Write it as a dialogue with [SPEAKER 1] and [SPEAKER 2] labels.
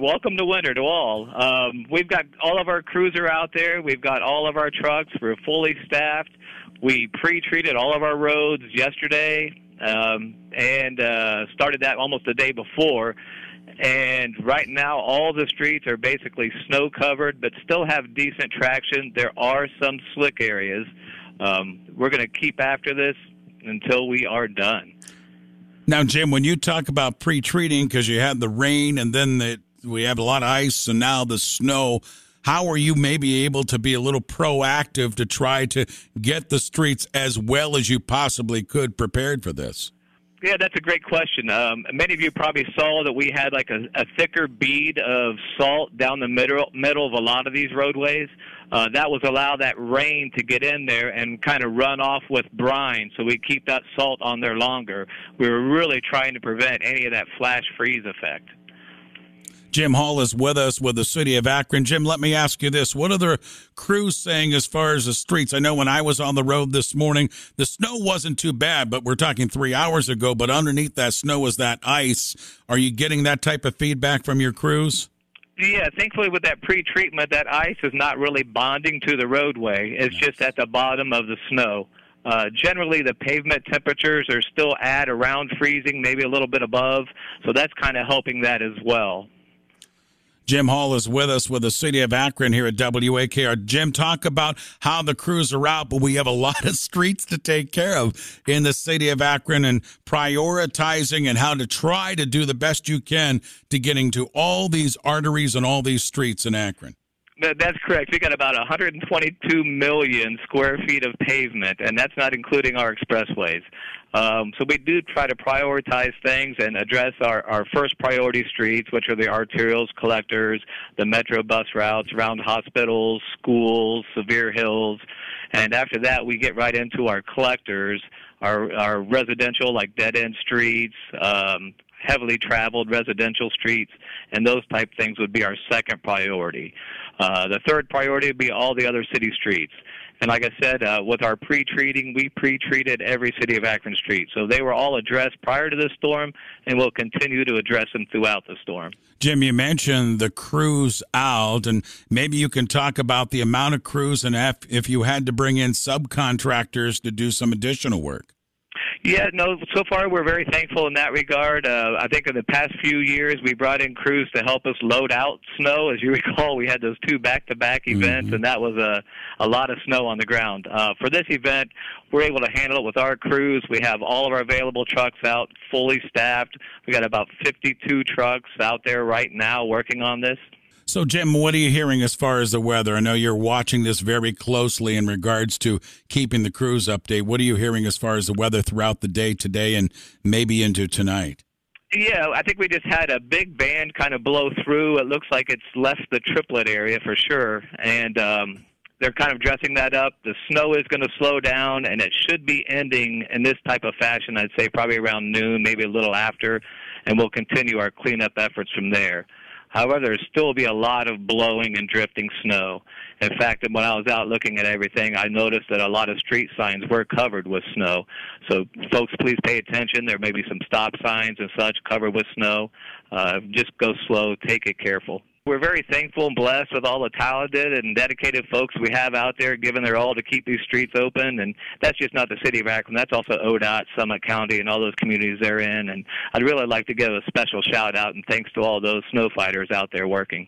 [SPEAKER 1] Welcome to winter to all. Um, we've got all of our crews are out there. We've got all of our trucks. We're fully staffed. We pre-treated all of our roads yesterday um, and uh, started that almost the day before. And right now, all the streets are basically snow covered, but still have decent traction. There are some slick areas. Um, we're going to keep after this until we are done.
[SPEAKER 2] Now, Jim, when you talk about pre-treating, because you had the rain and then the we have a lot of ice and now the snow. How are you maybe able to be a little proactive to try to get the streets as well as you possibly could prepared for this?
[SPEAKER 1] Yeah, that's a great question. Um, many of you probably saw that we had like a, a thicker bead of salt down the middle middle of a lot of these roadways. Uh, that was allow that rain to get in there and kind of run off with brine, so we keep that salt on there longer. We were really trying to prevent any of that flash freeze effect.
[SPEAKER 2] Jim Hall is with us with the city of Akron. Jim, let me ask you this. What are the crews saying as far as the streets? I know when I was on the road this morning, the snow wasn't too bad, but we're talking three hours ago, but underneath that snow was that ice. Are you getting that type of feedback from your crews?
[SPEAKER 1] Yeah, thankfully with that pre-treatment, that ice is not really bonding to the roadway. It's just at the bottom of the snow. Uh, generally, the pavement temperatures are still at around freezing, maybe a little bit above, so that's kind of helping that as well.
[SPEAKER 2] Jim Hall is with us with the city of Akron here at WAKR. Jim, talk about how the crews are out, but we have a lot of streets to take care of in the city of Akron and prioritizing and how to try to do the best you can to getting to all these arteries and all these streets in Akron.
[SPEAKER 1] That's correct. We got about 122 million square feet of pavement, and that's not including our expressways. Um, so we do try to prioritize things and address our, our first priority streets, which are the arterials, collectors, the metro bus routes around hospitals, schools, severe hills, and after that we get right into our collectors, our, our residential like dead end streets, um, heavily traveled residential streets, and those type things would be our second priority. Uh, the third priority would be all the other city streets. And like I said, uh, with our pre-treating, we pre-treated every city of Akron street. So they were all addressed prior to the storm, and we'll continue to address them throughout the storm.
[SPEAKER 2] Jim, you mentioned the crews out, and maybe you can talk about the amount of crews and if, if you had to bring in subcontractors to do some additional work.
[SPEAKER 1] Yeah, no. So far, we're very thankful in that regard. Uh, I think in the past few years, we brought in crews to help us load out snow. As you recall, we had those two back-to-back events, mm-hmm. and that was a a lot of snow on the ground. Uh, for this event, we're able to handle it with our crews. We have all of our available trucks out, fully staffed. We've got about 52 trucks out there right now working on this.
[SPEAKER 2] So, Jim, what are you hearing as far as the weather? I know you're watching this very closely in regards to keeping the crews update. What are you hearing as far as the weather throughout the day today and maybe into tonight?
[SPEAKER 1] Yeah, I think we just had a big band kind of blow through. It looks like it's left the triplet area for sure, and um, they're kind of dressing that up. The snow is going to slow down, and it should be ending in this type of fashion. I'd say probably around noon, maybe a little after, and we'll continue our cleanup efforts from there. However, there still be a lot of blowing and drifting snow. In fact, when I was out looking at everything, I noticed that a lot of street signs were covered with snow. So, folks, please pay attention. There may be some stop signs and such covered with snow. Uh, just go slow, take it careful we're very thankful and blessed with all the talented and dedicated folks we have out there giving their all to keep these streets open. And that's just not the city of Akron. That's also ODOT, Summit County, and all those communities they're in. And I'd really like to give a special shout out and thanks to all those snow fighters out there working.